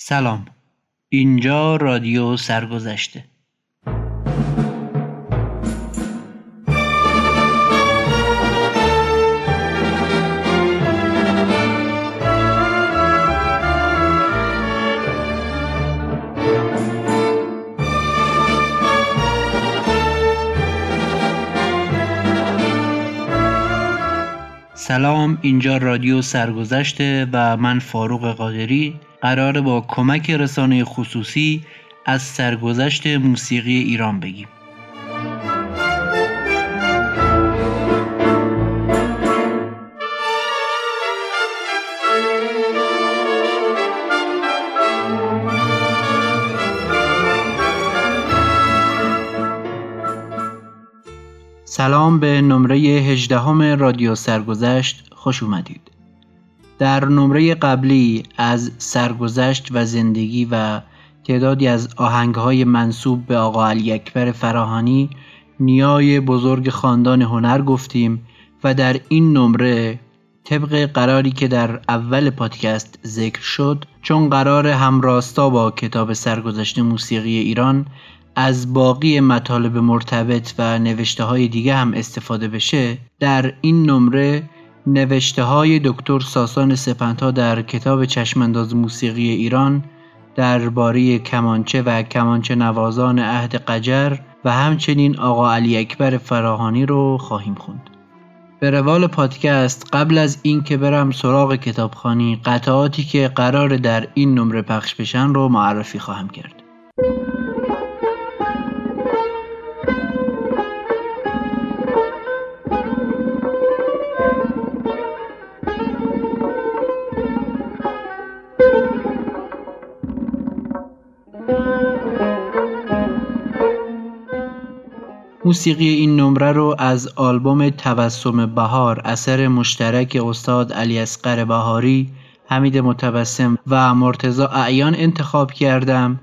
سلام. اینجا رادیو سرگذشته. سلام. اینجا رادیو سرگذشته و من فاروق قادری. قرار با کمک رسانه خصوصی از سرگذشت موسیقی ایران بگیم سلام به نمره 18 رادیو سرگذشت خوش اومدید. در نمره قبلی از سرگذشت و زندگی و تعدادی از آهنگهای منصوب به آقا علی اکبر فراهانی نیای بزرگ خاندان هنر گفتیم و در این نمره طبق قراری که در اول پادکست ذکر شد چون قرار همراستا با کتاب سرگذشت موسیقی ایران از باقی مطالب مرتبط و نوشته های دیگه هم استفاده بشه در این نمره نوشته های دکتر ساسان سپنتا در کتاب چشمانداز موسیقی ایران درباره کمانچه و کمانچه نوازان عهد قجر و همچنین آقا علی اکبر فراهانی رو خواهیم خوند. به روال پادکست قبل از اینکه برم سراغ کتابخانی قطعاتی که قرار در این نمره پخش بشن رو معرفی خواهم کرد. موسیقی این نمره رو از آلبوم توسم بهار اثر مشترک استاد علی اسقر بهاری حمید متبسم و مرتزا اعیان انتخاب کردم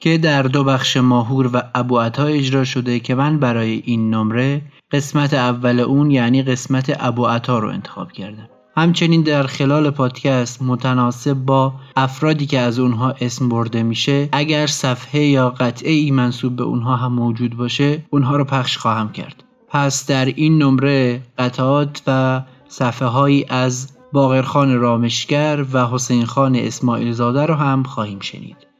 که در دو بخش ماهور و ابو عطا اجرا شده که من برای این نمره قسمت اول اون یعنی قسمت ابو عطا رو انتخاب کردم. همچنین در خلال پادکست متناسب با افرادی که از اونها اسم برده میشه اگر صفحه یا قطعه ای منصوب به اونها هم موجود باشه اونها رو پخش خواهم کرد. پس در این نمره قطعات و صفحه هایی از باقرخان رامشگر و حسین خان اسماعیل زاده رو هم خواهیم شنید.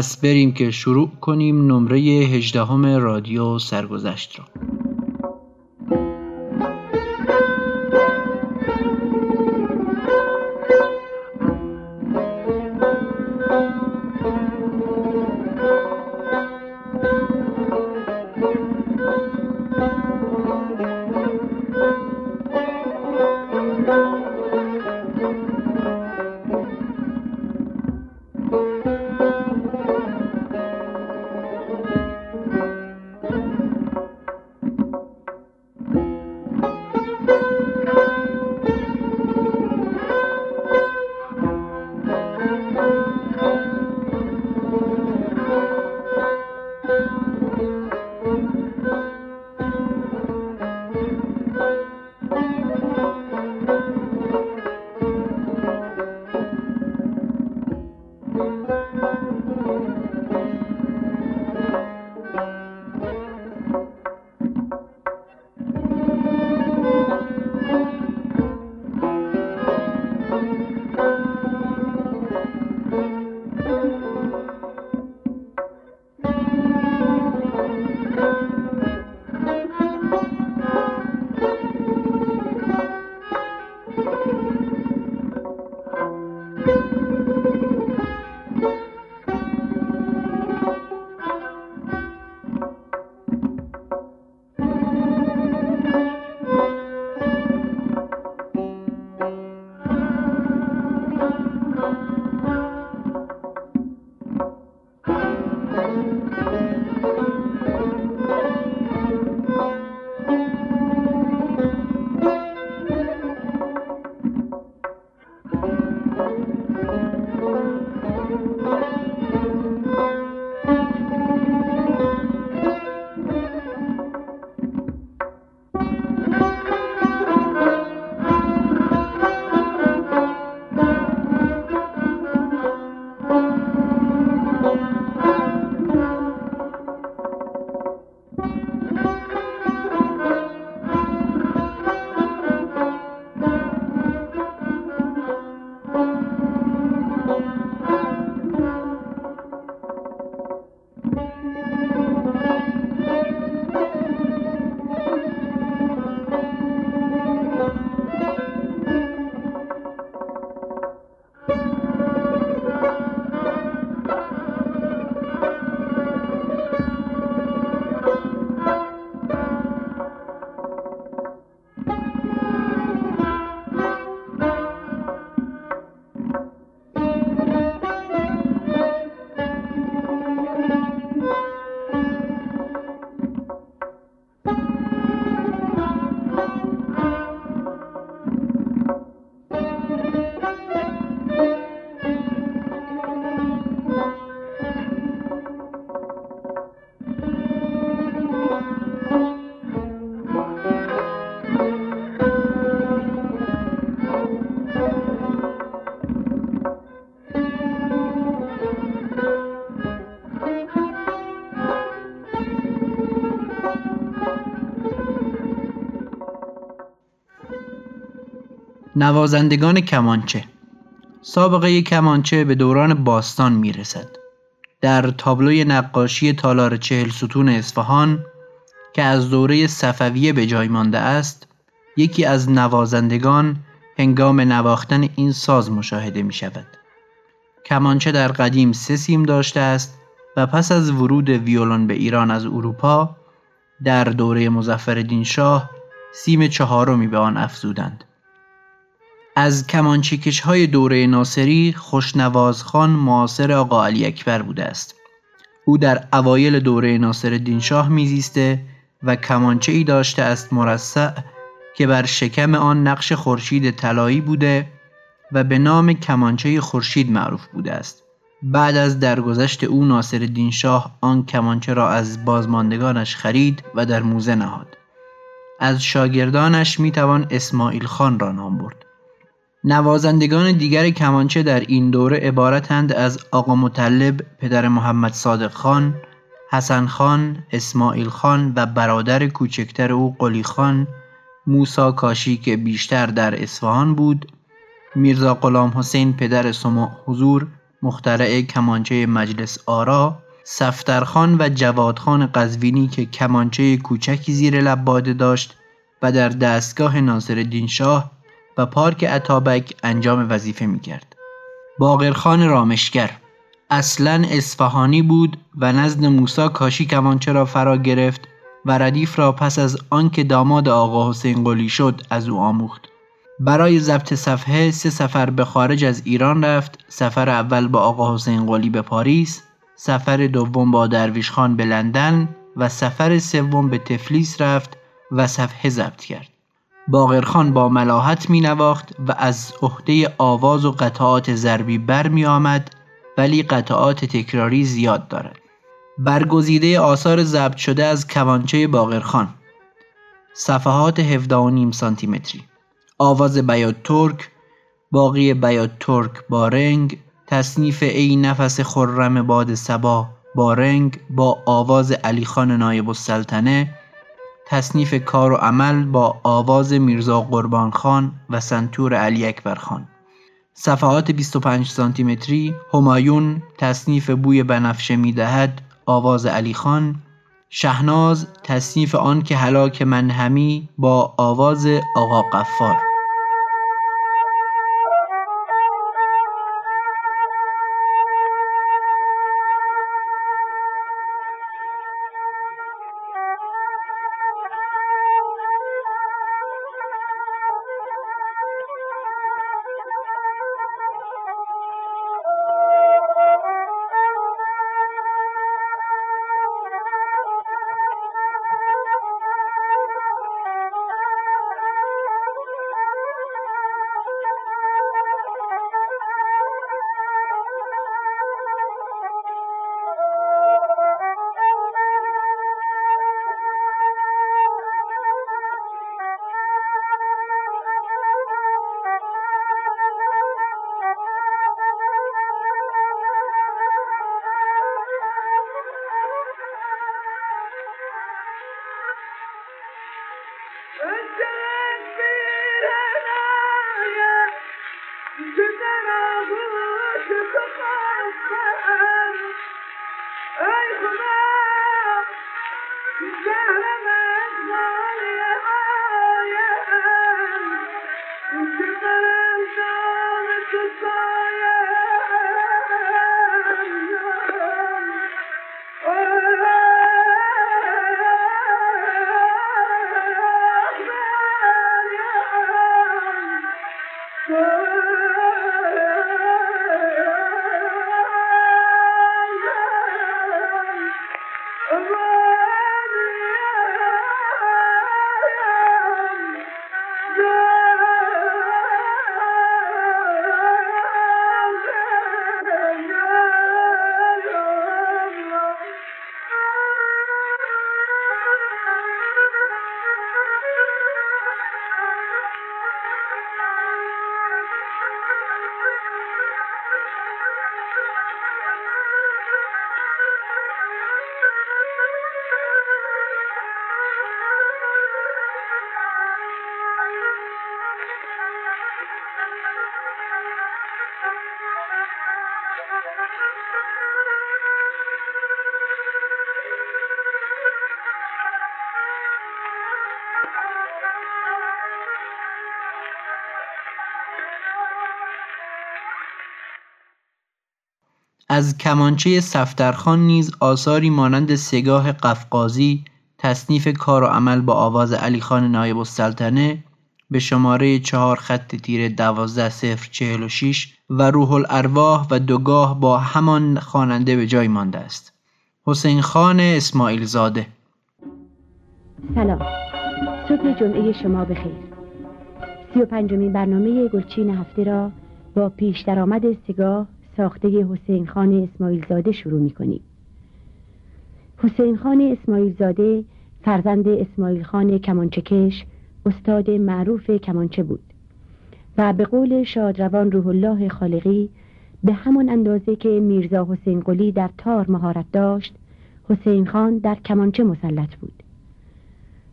پس بریم که شروع کنیم نمره هجدهم رادیو سرگذشت را. نوازندگان کمانچه سابقه کمانچه به دوران باستان می رسد. در تابلوی نقاشی تالار چهل ستون اصفهان که از دوره صفویه به جای مانده است یکی از نوازندگان هنگام نواختن این ساز مشاهده می شود. کمانچه در قدیم سه سیم داشته است و پس از ورود ویولون به ایران از اروپا در دوره مزفر شاه سیم چهارمی به آن افزودند. از کمانچکش های دوره ناصری خوشنواز خان معاصر آقا علی اکبر بوده است. او در اوایل دوره ناصر شاه میزیسته و کمانچه ای داشته است مرصع که بر شکم آن نقش خورشید طلایی بوده و به نام کمانچه خورشید معروف بوده است. بعد از درگذشت او ناصر شاه آن کمانچه را از بازماندگانش خرید و در موزه نهاد. از شاگردانش می توان اسماعیل خان را نام برد. نوازندگان دیگر کمانچه در این دوره عبارتند از آقا مطلب پدر محمد صادق خان، حسن خان، اسماعیل خان و برادر کوچکتر او قلی خان، موسا کاشی که بیشتر در اصفهان بود، میرزا غلام حسین پدر سما حضور مخترع کمانچه مجلس آرا، سفترخان و جوادخان قزوینی که کمانچه کوچکی زیر لب باده داشت و در دستگاه ناصر شاه و پارک اتابک انجام وظیفه می‌کرد. باقرخان رامشگر اصلا اصفهانی بود و نزد موسا کاشی کمانچه را فرا گرفت و ردیف را پس از آنکه داماد آقا حسین قلی شد از او آموخت. برای ضبط صفحه سه سفر به خارج از ایران رفت سفر اول با آقا حسین قلی به پاریس سفر دوم با درویش خان به لندن و سفر سوم به تفلیس رفت و صفحه ضبط کرد باقرخان با ملاحت می نواخت و از عهده آواز و قطعات ضربی بر می آمد ولی قطعات تکراری زیاد دارد. برگزیده آثار ضبط شده از کوانچه باقرخان صفحات 17 سانتی متری آواز بیات ترک باقی بیات ترک با رنگ تصنیف ای نفس خرم باد سبا با رنگ با آواز علی خان نایب السلطنه تصنیف کار و عمل با آواز میرزا قربان خان و سنتور علی اکبر خان. صفحات 25 سانتی متری همایون تصنیف بوی بنفشه می‌دهد آواز علی خان. شهناز تصنیف آن که هلاک منهمی با آواز آقا قفار از کمانچه صفترخان نیز آثاری مانند سگاه قفقازی تصنیف کار و عمل با آواز علی خان نایب السلطنه به شماره چهار خط تیر دوازده صفر چهل و شیش و روح الارواح و دوگاه با همان خواننده به جای مانده است. حسین خان اسماعیل زاده. سلام. صبح جمعه شما بخیر. سی و پنجمین برنامه گلچین هفته را با پیش درآمد سگاه ساخته حسین خان اسماعیل زاده شروع می کنیم حسین خان اسماعیل زاده فرزند اسماعیل خان کمانچکش استاد معروف کمانچه بود و به قول شادروان روح الله خالقی به همان اندازه که میرزا حسین قلی در تار مهارت داشت حسین خان در کمانچه مسلط بود.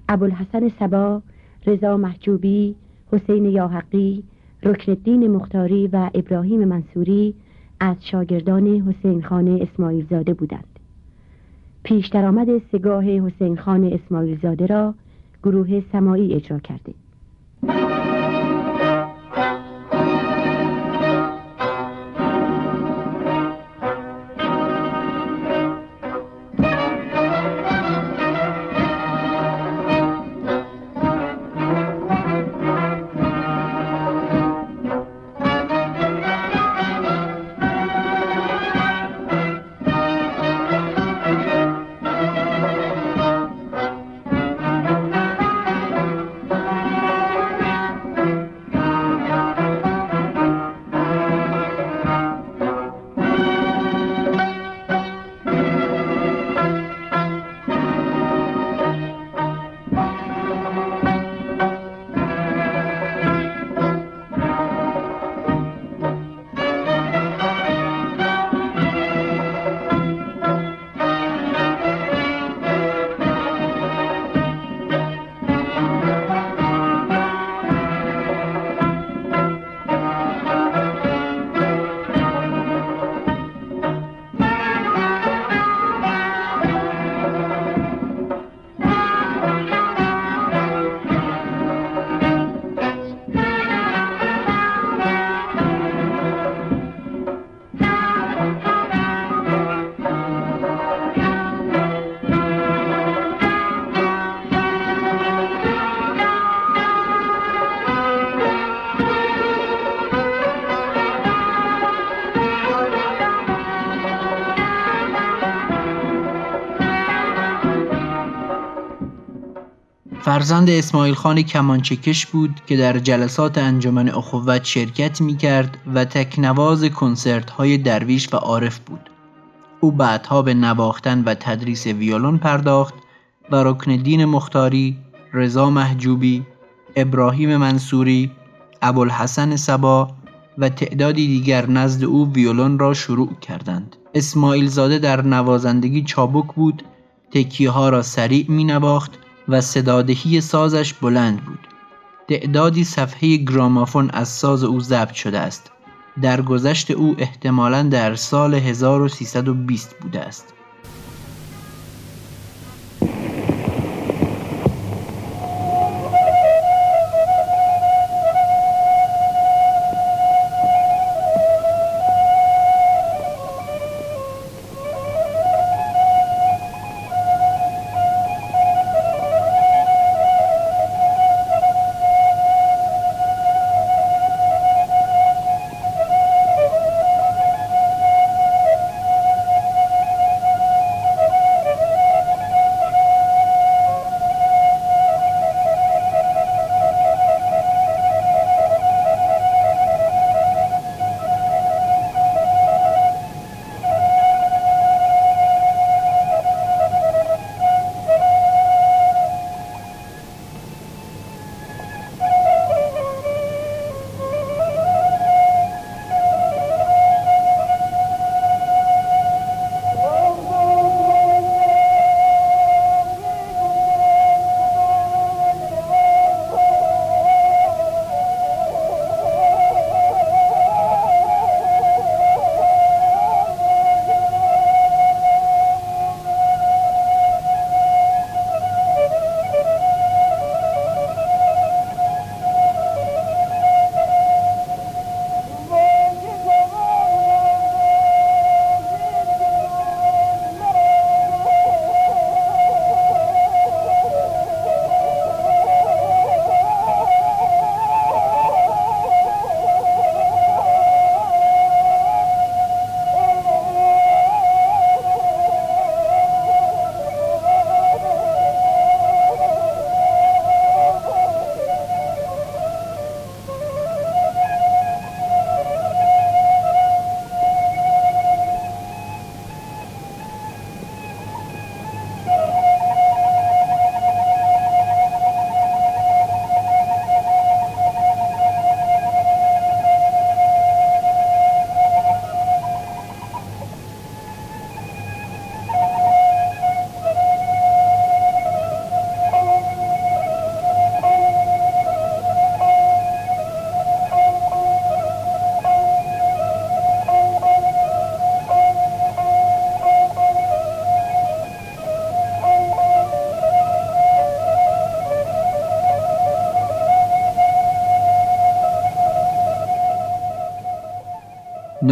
ابوالحسن سبا رضا محجوبی حسین یاحقی رکن الدین مختاری و ابراهیم منصوری از شاگردان حسین خان اسماعیل زاده بودند. پیش درآمد سگاه حسین خان اسماعیل زاده را گروه سمایی اجرا کرده. فرزند اسماعیل خان کمانچکش بود که در جلسات انجمن اخوت شرکت می کرد و تکنواز کنسرت های درویش و عارف بود. او بعدها به نواختن و تدریس ویولون پرداخت و رکن دین مختاری، رضا محجوبی، ابراهیم منصوری، ابوالحسن سبا و تعدادی دیگر نزد او ویولون را شروع کردند. اسماعیل زاده در نوازندگی چابک بود، تکیه ها را سریع می نواخت و صدادهی سازش بلند بود. تعدادی صفحه گرامافون از ساز او ضبط شده است. در گذشت او احتمالا در سال 1320 بوده است.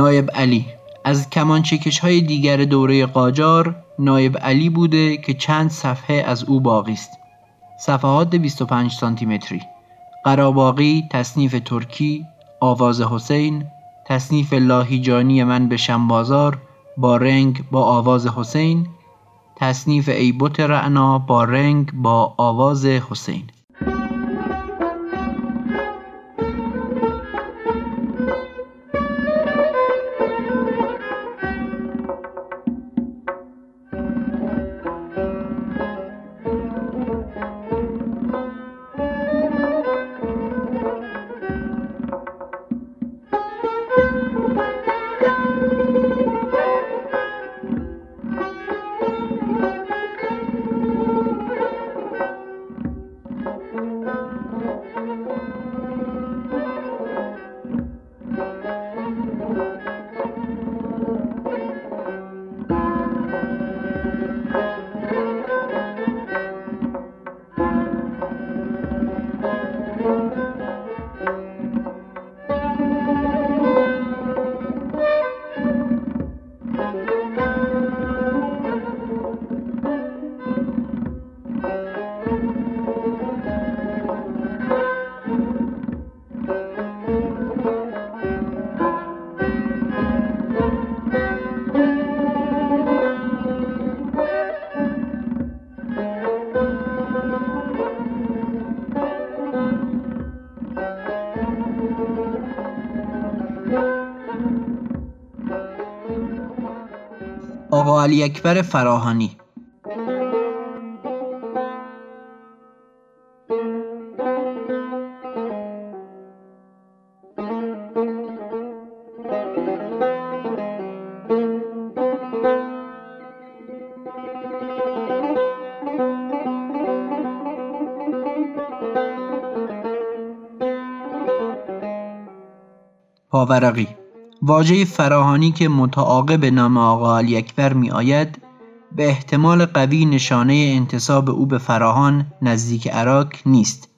نایب علی. از کمانچکش های دیگر دوره قاجار نایب علی بوده که چند صفحه از او باقی است. صفحات 25 سانتی متری قراباقی تصنیف ترکی آواز حسین تصنیف لاهیجانی من به شنبازار با رنگ با آواز حسین تصنیف ایبوت رعنا با رنگ با آواز حسین. علی اکبر فراهانی. پاورقی. واژه فراهانی که متعاقب نام آقا علی اکبر می آید به احتمال قوی نشانه انتصاب او به فراهان نزدیک عراق نیست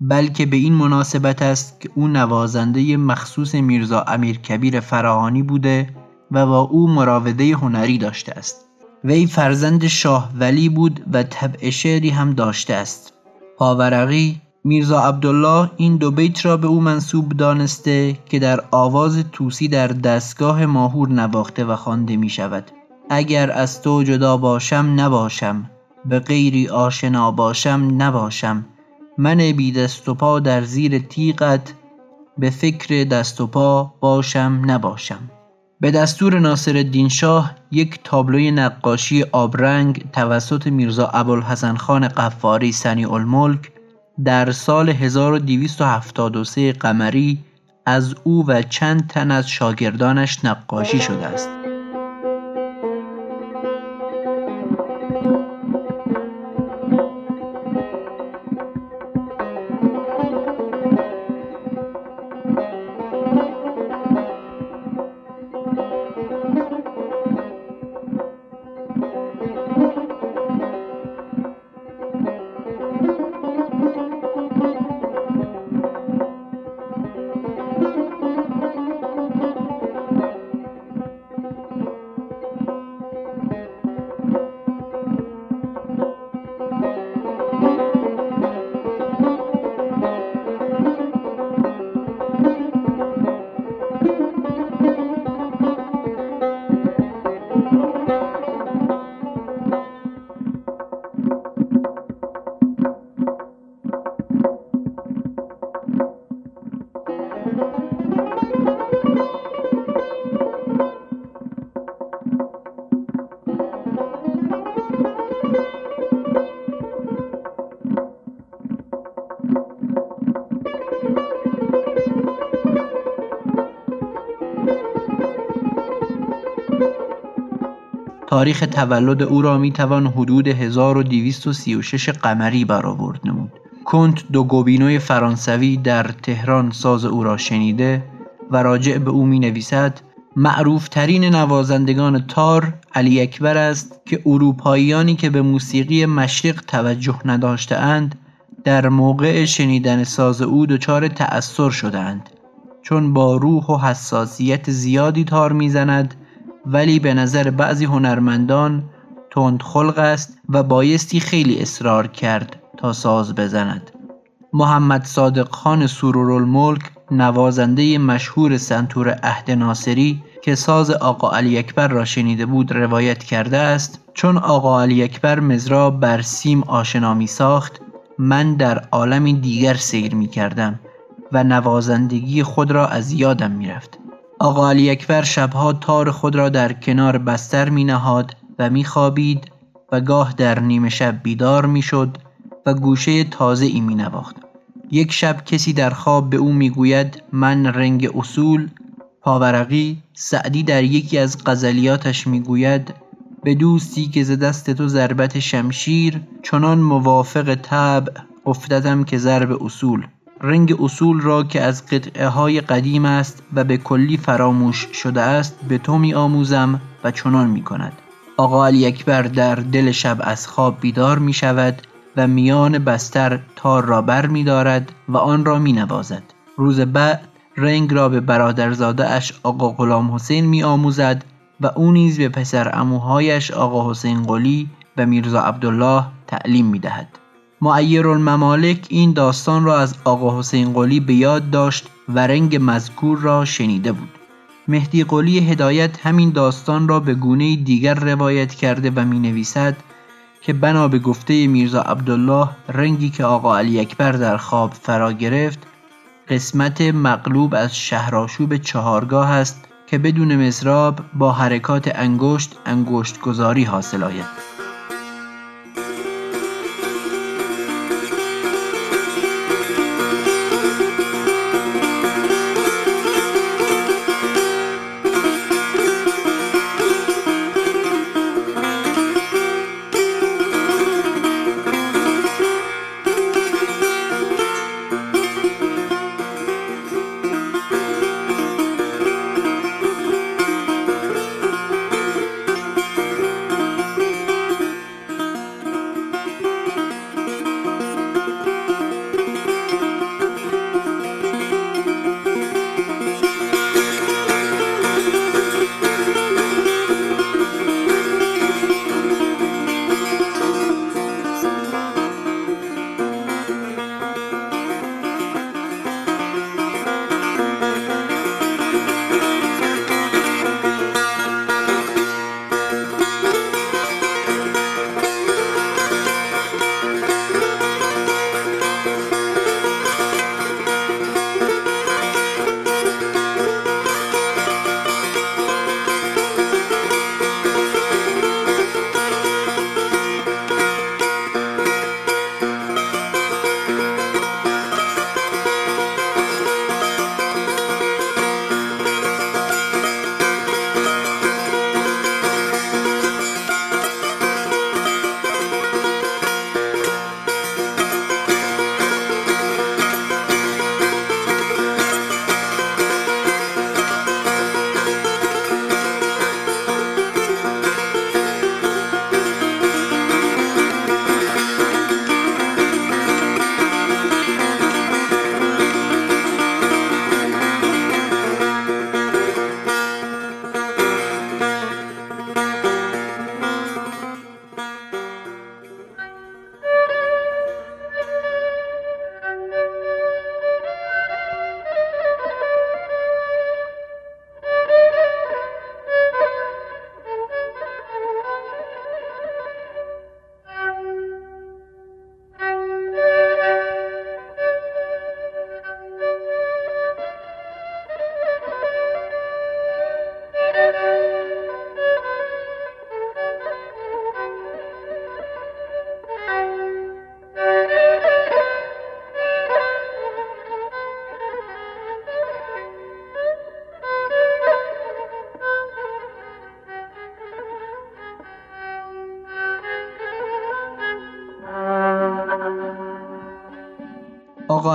بلکه به این مناسبت است که او نوازنده مخصوص میرزا امیر کبیر فراهانی بوده و با او مراوده هنری داشته است. وی فرزند شاه ولی بود و طبع شعری هم داشته است. پاورقی میرزا عبدالله این دو بیت را به او منصوب دانسته که در آواز توسی در دستگاه ماهور نواخته و خوانده می شود اگر از تو جدا باشم نباشم به غیری آشنا باشم نباشم. من بی دست و پا در زیر تیغت به فکر دست و پا باشم نباشم. به دستور ناصر شاه یک تابلوی نقاشی آبرنگ توسط میرزا ابوالحسن خان قفاری سنی الملک در سال 1273 قمری از او و چند تن از شاگردانش نقاشی شده است. تاریخ تولد او را می توان حدود 1236 قمری برآورد نمود. کنت دو گوبینوی فرانسوی در تهران ساز او را شنیده و راجع به او می نویسد معروف ترین نوازندگان تار علی اکبر است که اروپاییانی که به موسیقی مشرق توجه نداشته اند در موقع شنیدن ساز او دچار تأثیر شدند چون با روح و حساسیت زیادی تار می‌زند ولی به نظر بعضی هنرمندان تند خلق است و بایستی خیلی اصرار کرد تا ساز بزند محمد صادق خان سرورالملک نوازنده مشهور سنتور عهد ناصری که ساز آقا علی اکبر را شنیده بود روایت کرده است چون آقا علی اکبر مزرا بر سیم آشنا می ساخت من در عالمی دیگر سیر می کردم و نوازندگی خود را از یادم می رفت. آقا علی اکبر شبها تار خود را در کنار بستر می نهاد و می خوابید و گاه در نیمه شب بیدار می شد و گوشه تازه ای می نواخت. یک شب کسی در خواب به او می گوید من رنگ اصول پاورقی سعدی در یکی از غزلیاتش می گوید به دوستی که ز دست تو ضربت شمشیر چنان موافق طبع افتدم که ضرب اصول رنگ اصول را که از قطعه های قدیم است و به کلی فراموش شده است به تو می آموزم و چنان می کند آقا علی اکبر در دل شب از خواب بیدار می شود و میان بستر تار را بر می دارد و آن را می نوازد روز بعد رنگ را به برادرزاده اش آقا غلام حسین می آموزد و او نیز به پسر اموهایش آقا حسین قلی و میرزا عبدالله تعلیم می دهد. معیر الممالک این داستان را از آقا حسین قلی به یاد داشت و رنگ مذکور را شنیده بود. مهدی قلی هدایت همین داستان را به گونه دیگر روایت کرده و می نویسد که بنا به گفته میرزا عبدالله رنگی که آقا علی اکبر در خواب فرا گرفت قسمت مغلوب از شهرآشوب چهارگاه است که بدون مصراب با حرکات انگشت انگشت گذاری حاصل آید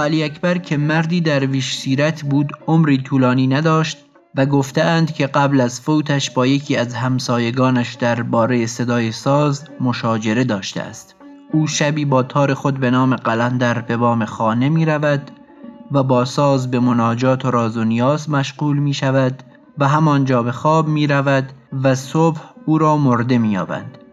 علی اکبر که مردی درویش سیرت بود عمری طولانی نداشت و گفتهاند که قبل از فوتش با یکی از همسایگانش در باره صدای ساز مشاجره داشته است او شبی با تار خود به نام قلندر به بام خانه می رود و با ساز به مناجات و راز و نیاز مشغول می شود و همانجا به خواب می رود و صبح او را مرده می یابند.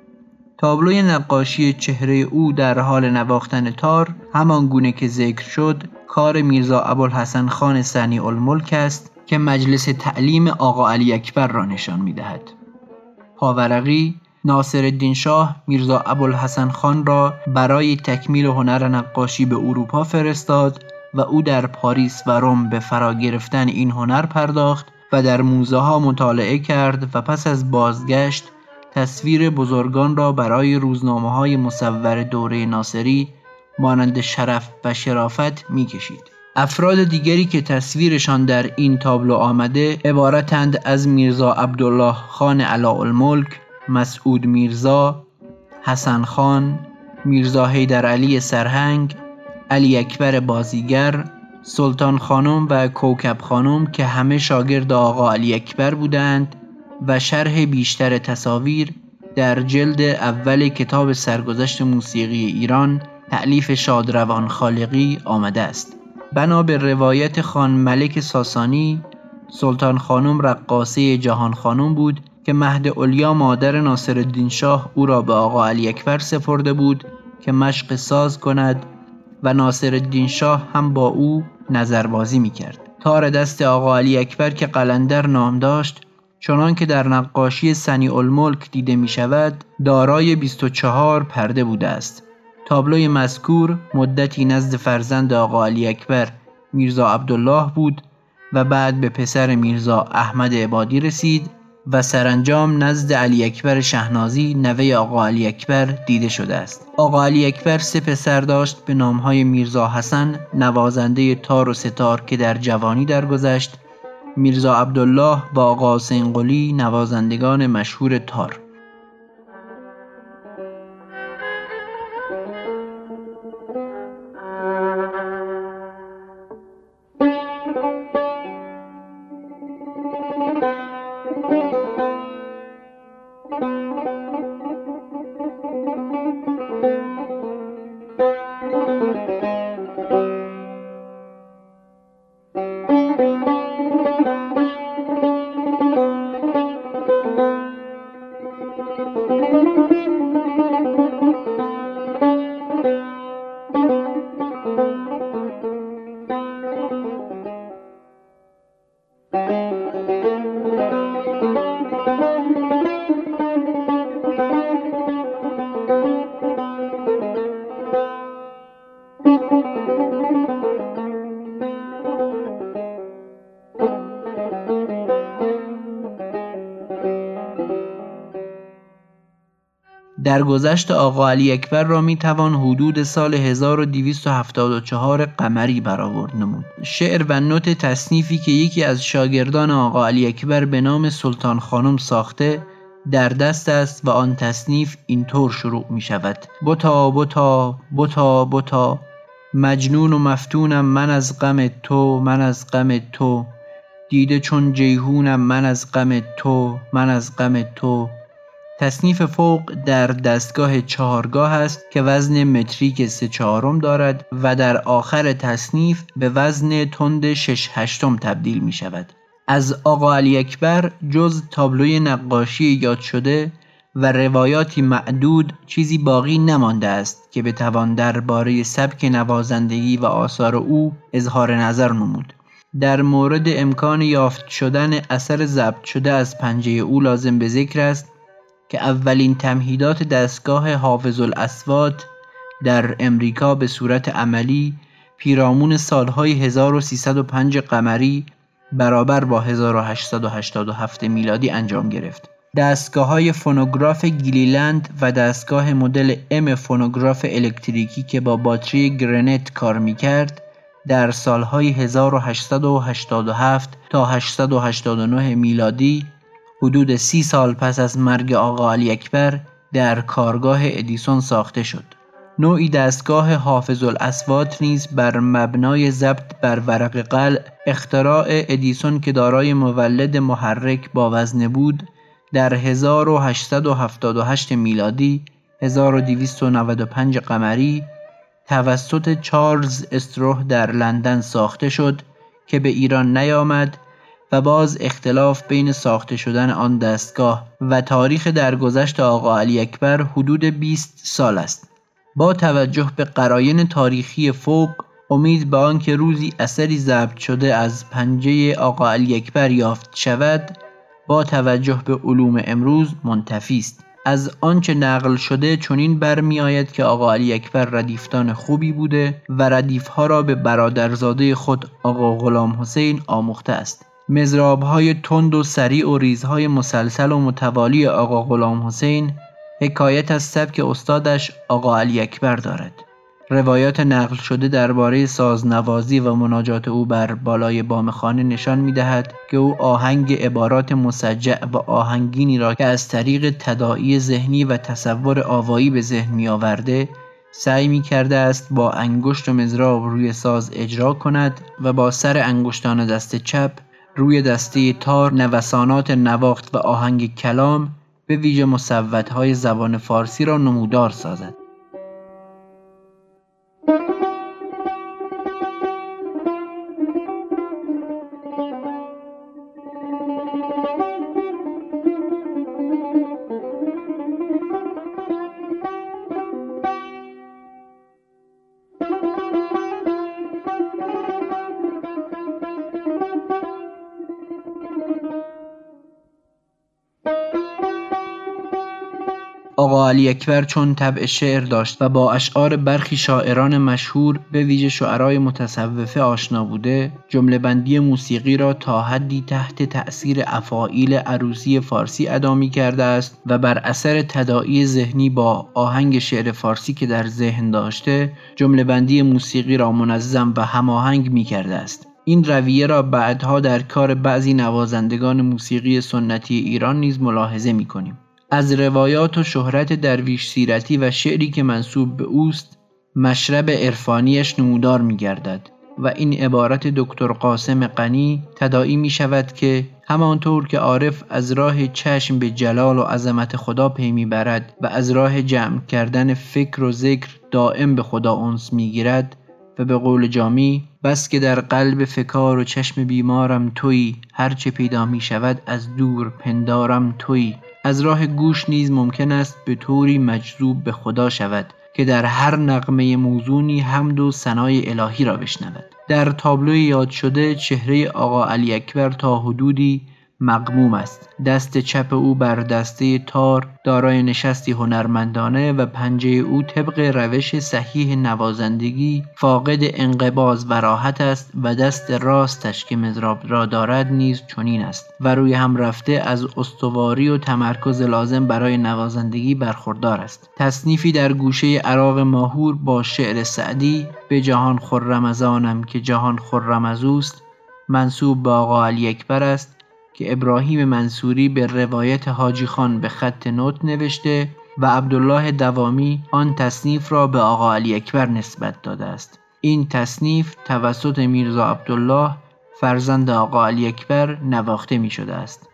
تابلوی نقاشی چهره او در حال نواختن تار همان گونه که ذکر شد کار میرزا ابوالحسن خان سنی الملک است که مجلس تعلیم آقا علی اکبر را نشان می دهد. پاورقی ناصر الدین شاه میرزا ابوالحسن خان را برای تکمیل هنر نقاشی به اروپا فرستاد و او در پاریس و روم به فرا گرفتن این هنر پرداخت و در موزه ها مطالعه کرد و پس از بازگشت تصویر بزرگان را برای روزنامه های مصور دوره ناصری مانند شرف و شرافت می کشید. افراد دیگری که تصویرشان در این تابلو آمده عبارتند از میرزا عبدالله خان الملک، مسعود میرزا، حسن خان، میرزا حیدر علی سرهنگ، علی اکبر بازیگر، سلطان خانم و کوکب خانم که همه شاگرد آقا علی اکبر بودند و شرح بیشتر تصاویر در جلد اول کتاب سرگذشت موسیقی ایران تعلیف شادروان خالقی آمده است بنا به روایت خان ملک ساسانی سلطان خانم رقاصه جهان خانم بود که مهد اولیا مادر ناصر شاه او را به آقا علی اکبر سپرده بود که مشق ساز کند و ناصر شاه هم با او نظربازی می کرد. تار دست آقا علی اکبر که قلندر نام داشت چنان که در نقاشی سنی الملک دیده می شود دارای 24 پرده بوده است. تابلوی مذکور مدتی نزد فرزند آقا علی اکبر میرزا عبدالله بود و بعد به پسر میرزا احمد عبادی رسید و سرانجام نزد علی اکبر شهنازی نوه آقا علی اکبر دیده شده است. آقا علی اکبر سه پسر داشت به نامهای میرزا حسن نوازنده تار و ستار که در جوانی درگذشت میرزا عبدالله آقا حسین قلی نوازندگان مشهور تار. در گذشت آقا علی اکبر را می توان حدود سال 1274 قمری برآورد نمود. شعر و نوت تصنیفی که یکی از شاگردان آقا علی اکبر به نام سلطان خانم ساخته در دست است و آن تصنیف اینطور شروع می شود بتا بتا بتا بتا مجنون و مفتونم من از غم تو من از غم تو دیده چون جیهونم من از غم تو من از غم تو تصنیف فوق در دستگاه چهارگاه است که وزن متریک سه چهارم دارد و در آخر تصنیف به وزن تند شش هشتم تبدیل می شود. از آقا علی اکبر جز تابلوی نقاشی یاد شده و روایاتی معدود چیزی باقی نمانده است که بتوان درباره سبک نوازندگی و آثار او اظهار نظر نمود. در مورد امکان یافت شدن اثر ضبط شده از پنجه او لازم به ذکر است که اولین تمهیدات دستگاه حافظ الاسوات در امریکا به صورت عملی پیرامون سالهای 1305 قمری برابر با 1887 میلادی انجام گرفت. دستگاه های فونوگراف گیلیلند و دستگاه مدل ام فونوگراف الکتریکی که با باتری گرنت کار می کرد در سالهای 1887 تا 889 میلادی حدود سی سال پس از مرگ آقا علی اکبر در کارگاه ادیسون ساخته شد. نوعی دستگاه حافظ الاسوات نیز بر مبنای ضبط بر ورق قل اختراع ادیسون که دارای مولد محرک با وزن بود در 1878 میلادی 1295 قمری توسط چارلز استروه در لندن ساخته شد که به ایران نیامد و باز اختلاف بین ساخته شدن آن دستگاه و تاریخ درگذشت آقا علی اکبر حدود 20 سال است. با توجه به قراین تاریخی فوق امید به آنکه روزی اثری ضبط شده از پنجه آقا علی اکبر یافت شود با توجه به علوم امروز منتفی است از آنچه نقل شده چنین برمیآید که آقا علی اکبر ردیفتان خوبی بوده و ردیفها را به برادرزاده خود آقا غلام حسین آموخته است های تند و سریع و ریزهای مسلسل و متوالی آقا غلام حسین حکایت از سبک استادش آقا علی اکبر دارد. روایات نقل شده درباره سازنوازی و مناجات او بر بالای بام خانه نشان می‌دهد که او آهنگ عبارات مسجع و آهنگینی را که از طریق تداعی ذهنی و تصور آوایی به ذهن می آورده سعی می کرده است با انگشت و مزراب روی ساز اجرا کند و با سر انگشتان دست چپ روی دسته تار نوسانات نواخت و آهنگ کلام به ویژه های زبان فارسی را نمودار سازد. علی اکبر چون طبع شعر داشت و با اشعار برخی شاعران مشهور به ویژه شعرای متصوفه آشنا بوده جمله بندی موسیقی را تا حدی تحت تأثیر افعایل عروسی فارسی ادا می کرده است و بر اثر تداعی ذهنی با آهنگ شعر فارسی که در ذهن داشته جمله بندی موسیقی را منظم و هماهنگ می کرده است این رویه را بعدها در کار بعضی نوازندگان موسیقی سنتی ایران نیز ملاحظه می کنیم. از روایات و شهرت درویش سیرتی و شعری که منصوب به اوست مشرب عرفانیش نمودار می گردد و این عبارت دکتر قاسم قنی تدائی می شود که همانطور که عارف از راه چشم به جلال و عظمت خدا پی می برد و از راه جمع کردن فکر و ذکر دائم به خدا انس می گیرد و به قول جامی بس که در قلب فکار و چشم بیمارم توی هرچه پیدا می شود از دور پندارم توی از راه گوش نیز ممکن است به طوری مجذوب به خدا شود که در هر نقمه موزونی حمد و ثنای الهی را بشنود. در تابلوی یاد شده چهره آقا علی اکبر تا حدودی مقموم است. دست چپ او بر دسته تار دارای نشستی هنرمندانه و پنجه او طبق روش صحیح نوازندگی فاقد انقباز و راحت است و دست راستش که مزراب را دارد نیز چنین است. و روی هم رفته از استواری و تمرکز لازم برای نوازندگی برخوردار است. تصنیفی در گوشه عراق ماهور با شعر سعدی به جهان خرم که جهان خرم از اوست منصوب به آقا علی اکبر است. که ابراهیم منصوری به روایت حاجی خان به خط نوت نوشته و عبدالله دوامی آن تصنیف را به آقا علی اکبر نسبت داده است. این تصنیف توسط میرزا عبدالله فرزند آقا علی اکبر نواخته می شده است.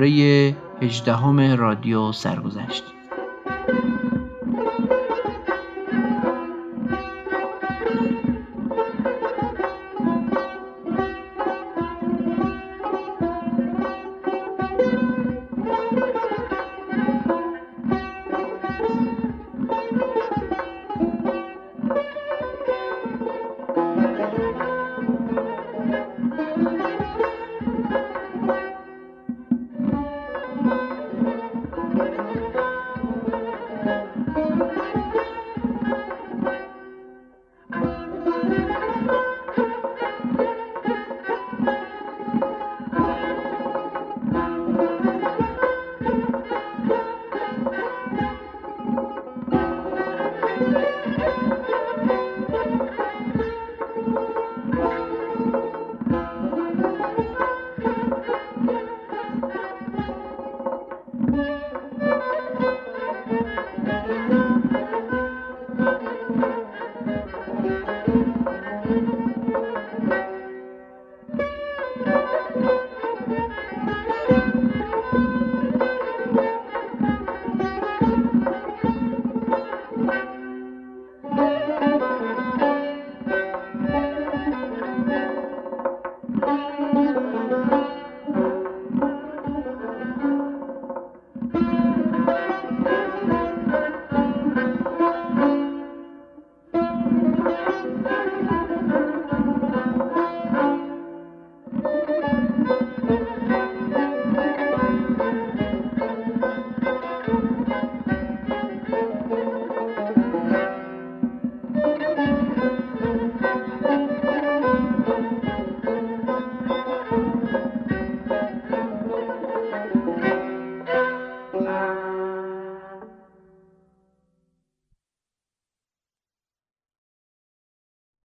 نمره هجدهم رادیو سرگذشت.